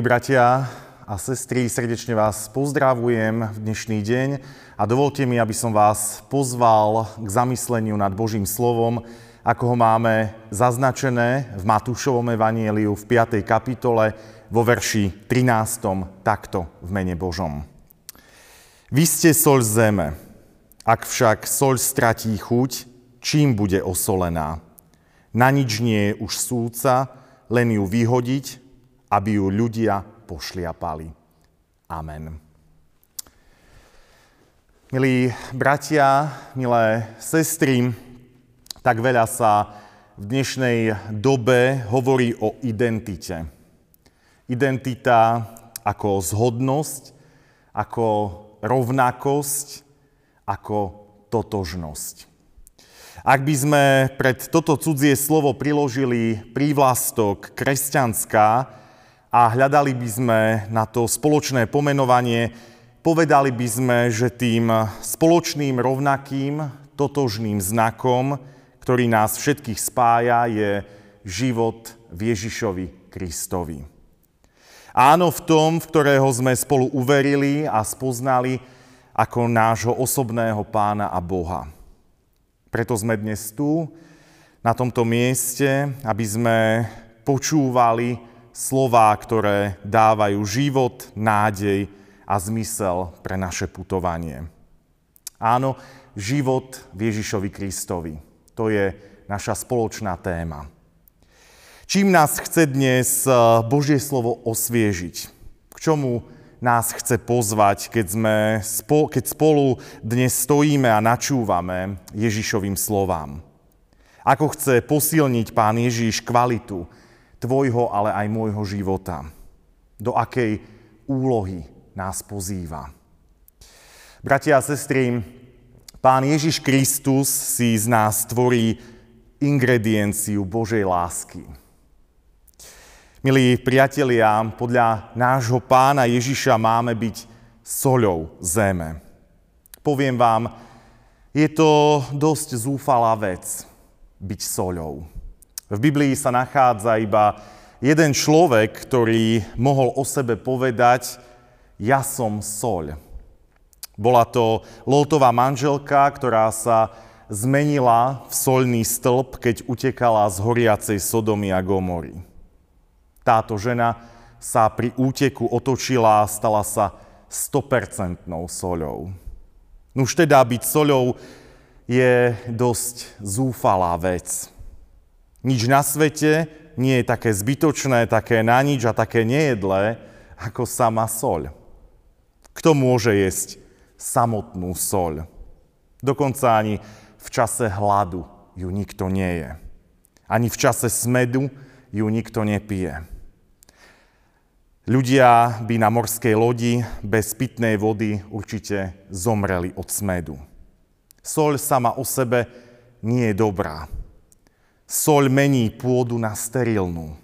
Milí bratia a sestry, srdečne vás pozdravujem v dnešný deň a dovolte mi, aby som vás pozval k zamysleniu nad Božím slovom, ako ho máme zaznačené v Matúšovom evanieliu v 5. kapitole vo verši 13. takto v mene Božom. Vy ste soľ zeme, ak však soľ stratí chuť, čím bude osolená? Na nič nie je už súca, len ju vyhodiť aby ju ľudia pošliapali. Amen. Milí bratia, milé sestry, tak veľa sa v dnešnej dobe hovorí o identite. Identita ako zhodnosť, ako rovnakosť, ako totožnosť. Ak by sme pred toto cudzie slovo priložili prívlastok kresťanská, a hľadali by sme na to spoločné pomenovanie, povedali by sme, že tým spoločným rovnakým totožným znakom, ktorý nás všetkých spája, je život v Ježišovi Kristovi. Áno, v tom, v ktorého sme spolu uverili a spoznali ako nášho osobného pána a Boha. Preto sme dnes tu, na tomto mieste, aby sme počúvali slová, ktoré dávajú život, nádej a zmysel pre naše putovanie. Áno, život v Ježišovi Kristovi. To je naša spoločná téma. Čím nás chce dnes eh, Božie slovo osviežiť? K čomu nás chce pozvať, keď, sme, keď spolu dnes stojíme a načúvame Ježišovým slovám? Ako chce posilniť Pán Ježiš kvalitu tvojho, ale aj môjho života. Do akej úlohy nás pozýva. Bratia a sestry, Pán Ježiš Kristus si z nás tvorí ingredienciu Božej lásky. Milí priatelia, podľa nášho pána Ježiša máme byť soľou zeme. Poviem vám, je to dosť zúfalá vec byť soľou. V Biblii sa nachádza iba jeden človek, ktorý mohol o sebe povedať, ja som soľ. Bola to Lótová manželka, ktorá sa zmenila v solný stĺp, keď utekala z horiacej Sodomy a Gomory. Táto žena sa pri úteku otočila a stala sa 100% soľou. Už teda byť soľou je dosť zúfalá vec. Nič na svete nie je také zbytočné, také na nič a také nejedlé, ako sama soľ. Kto môže jesť samotnú soľ? Dokonca ani v čase hladu ju nikto nie je. Ani v čase smedu ju nikto nepije. Ľudia by na morskej lodi bez pitnej vody určite zomreli od smedu. Soľ sama o sebe nie je dobrá. Soľ mení pôdu na sterilnú,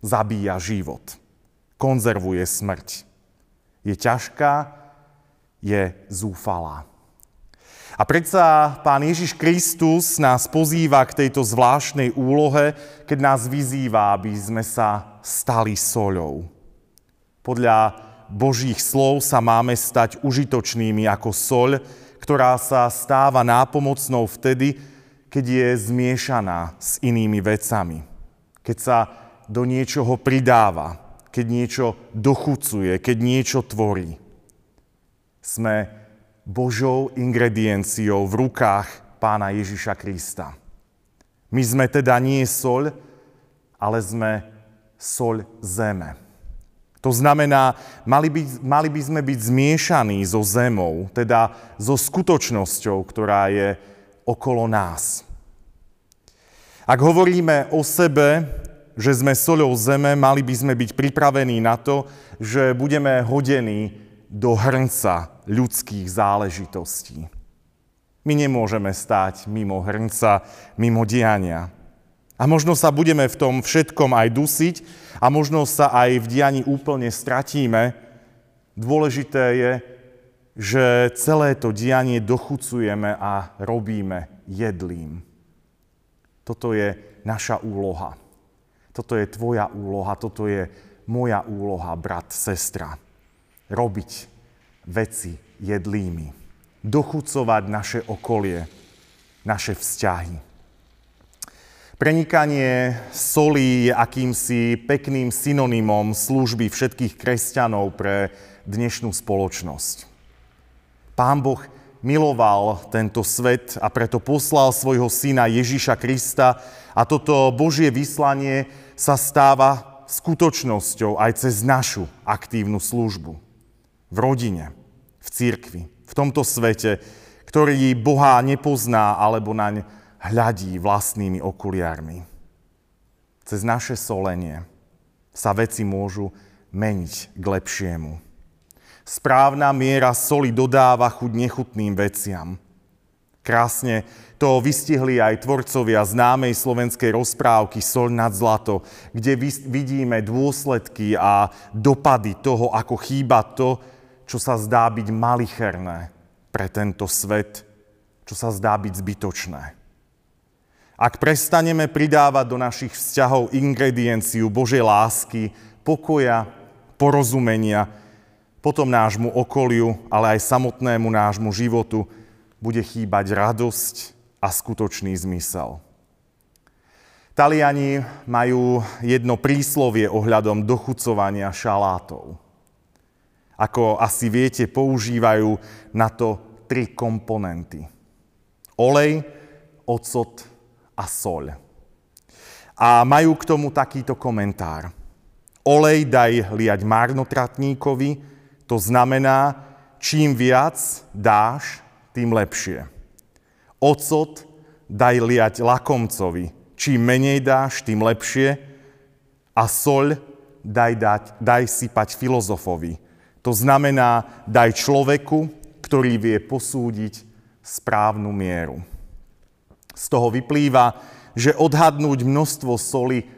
zabíja život, konzervuje smrť. Je ťažká, je zúfalá. A predsa Pán Ježiš Kristus nás pozýva k tejto zvláštnej úlohe, keď nás vyzýva, aby sme sa stali soľou. Podľa Božích slov sa máme stať užitočnými ako soľ, ktorá sa stáva nápomocnou vtedy, keď je zmiešaná s inými vecami. Keď sa do niečoho pridáva, keď niečo dochucuje, keď niečo tvorí. Sme Božou ingredienciou v rukách pána Ježiša Krista. My sme teda nie soľ, ale sme soľ zeme. To znamená, mali by, mali by sme byť zmiešaní so zemou, teda so skutočnosťou, ktorá je okolo nás. Ak hovoríme o sebe, že sme soľou zeme, mali by sme byť pripravení na to, že budeme hodení do hrnca ľudských záležitostí. My nemôžeme stáť mimo hrnca, mimo diania. A možno sa budeme v tom všetkom aj dusiť a možno sa aj v dianí úplne stratíme. Dôležité je, že celé to dianie dochucujeme a robíme jedlým. Toto je naša úloha. Toto je tvoja úloha, toto je moja úloha, brat, sestra. Robiť veci jedlými. Dochucovať naše okolie, naše vzťahy. Prenikanie solí je akýmsi pekným synonymom služby všetkých kresťanov pre dnešnú spoločnosť. Pán Boh miloval tento svet a preto poslal svojho syna Ježíša Krista a toto Božie vyslanie sa stáva skutočnosťou aj cez našu aktívnu službu. V rodine, v církvi, v tomto svete, ktorý Boha nepozná alebo naň hľadí vlastnými okuliármi. Cez naše solenie sa veci môžu meniť k lepšiemu. Správna miera soli dodáva chuť nechutným veciam. Krásne to vystihli aj tvorcovia známej slovenskej rozprávky Sol nad zlato, kde vidíme dôsledky a dopady toho, ako chýba to, čo sa zdá byť malicherné pre tento svet, čo sa zdá byť zbytočné. Ak prestaneme pridávať do našich vzťahov ingredienciu Božej lásky, pokoja, porozumenia, potom nášmu okoliu, ale aj samotnému nášmu životu bude chýbať radosť a skutočný zmysel. Taliani majú jedno príslovie ohľadom dochucovania šalátov. Ako asi viete, používajú na to tri komponenty. Olej, ocot a soľ. A majú k tomu takýto komentár. Olej daj liať marnotratníkovi, to znamená, čím viac dáš, tým lepšie. Ocot daj liať lakomcovi, čím menej dáš, tým lepšie. A soľ daj, dať, daj sypať filozofovi. To znamená, daj človeku, ktorý vie posúdiť správnu mieru. Z toho vyplýva, že odhadnúť množstvo soli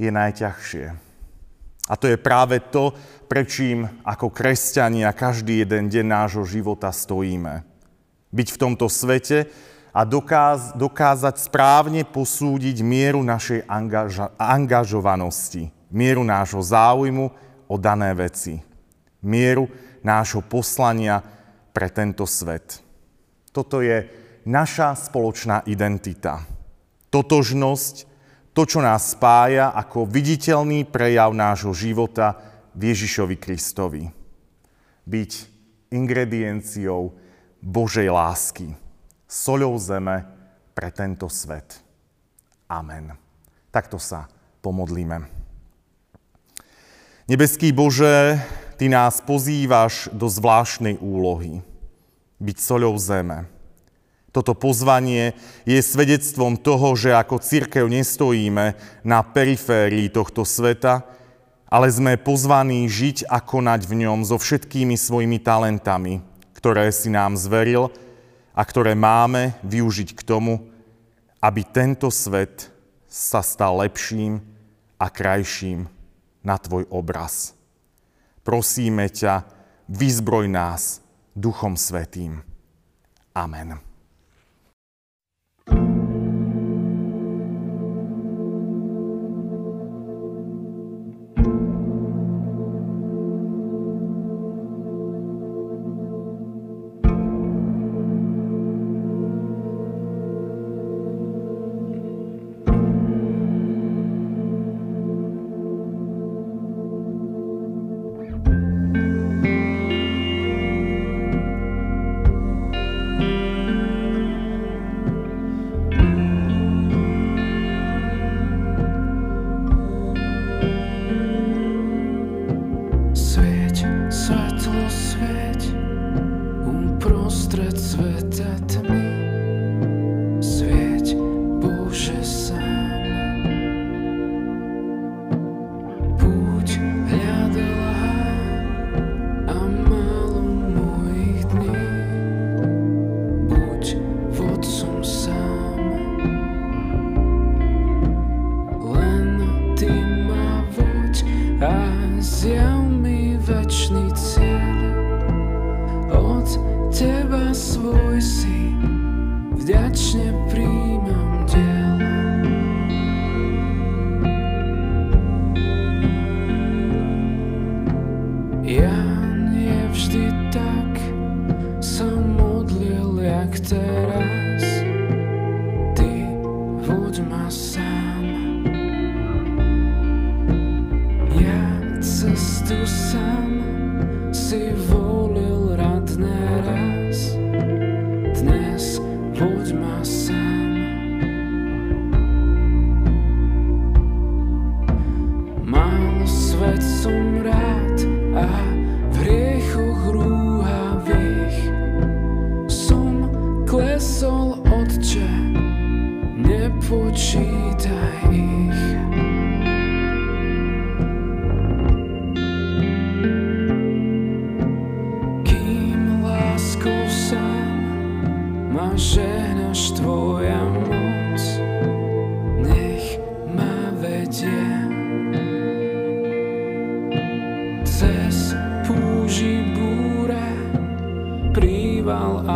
je najťažšie. A to je práve to, prečím ako kresťania každý jeden deň nášho života stojíme. Byť v tomto svete a dokáz, dokázať správne posúdiť mieru našej angaža, angažovanosti, mieru nášho záujmu o dané veci, mieru nášho poslania pre tento svet. Toto je naša spoločná identita. Totožnosť, to, čo nás spája ako viditeľný prejav nášho života v Ježišovi Kristovi. Byť ingredienciou Božej lásky, soľou zeme pre tento svet. Amen. Takto sa pomodlíme. Nebeský Bože, Ty nás pozývaš do zvláštnej úlohy. Byť soľou zeme toto pozvanie je svedectvom toho, že ako církev nestojíme na periférii tohto sveta, ale sme pozvaní žiť a konať v ňom so všetkými svojimi talentami, ktoré si nám zveril a ktoré máme využiť k tomu, aby tento svet sa stal lepším a krajším na Tvoj obraz. Prosíme ťa, vyzbroj nás Duchom Svetým. Amen. That I.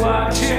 kde